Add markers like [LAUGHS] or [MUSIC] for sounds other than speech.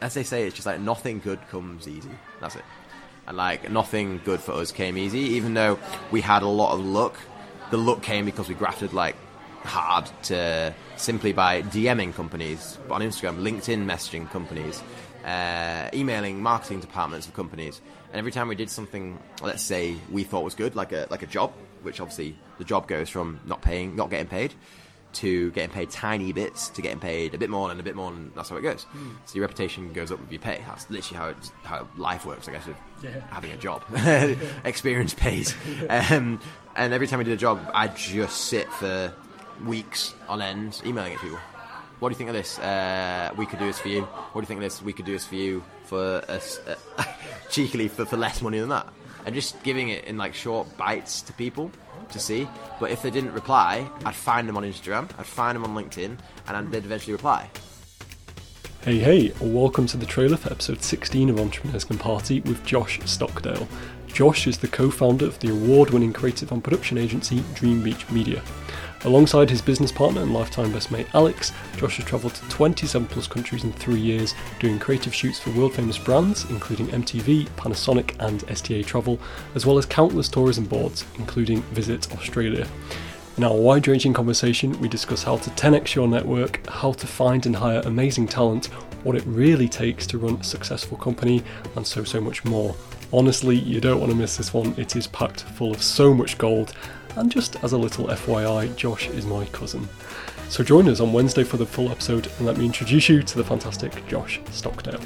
as they say, it's just like nothing good comes easy. That's it. And like nothing good for us came easy, even though we had a lot of luck. The luck came because we grafted like hard to simply by DMing companies on Instagram, LinkedIn messaging companies, uh, emailing marketing departments of companies. And every time we did something, let's say we thought was good, like a like a job, which obviously the job goes from not paying, not getting paid, to getting paid tiny bits to getting paid a bit more and a bit more, and that's how it goes. Mm. So your reputation goes up with your pay. That's literally how it's, how life works, I guess, with Yeah. having a job. [LAUGHS] [LAUGHS] Experience pays. [LAUGHS] Um, and every time we did a job, I'd just sit for weeks on end emailing at people. What do you think of this? Uh, we could do this for you. What do you think of this? We could do this for you for us, uh, cheekily for, for less money than that. And just giving it in like short bites to people to see. But if they didn't reply, I'd find them on Instagram, I'd find them on LinkedIn, and they'd eventually reply. Hey, hey, welcome to the trailer for episode 16 of Entrepreneurs Can Party with Josh Stockdale. Josh is the co founder of the award winning creative and production agency Dream Beach Media. Alongside his business partner and lifetime best mate Alex, Josh has travelled to 27 plus countries in three years, doing creative shoots for world famous brands including MTV, Panasonic, and STA Travel, as well as countless tourism boards, including Visit Australia. In our wide ranging conversation, we discuss how to 10x your network, how to find and hire amazing talent, what it really takes to run a successful company, and so, so much more. Honestly, you don't want to miss this one, it is packed full of so much gold. And just as a little FYI, Josh is my cousin. So join us on Wednesday for the full episode, and let me introduce you to the fantastic Josh Stockdale.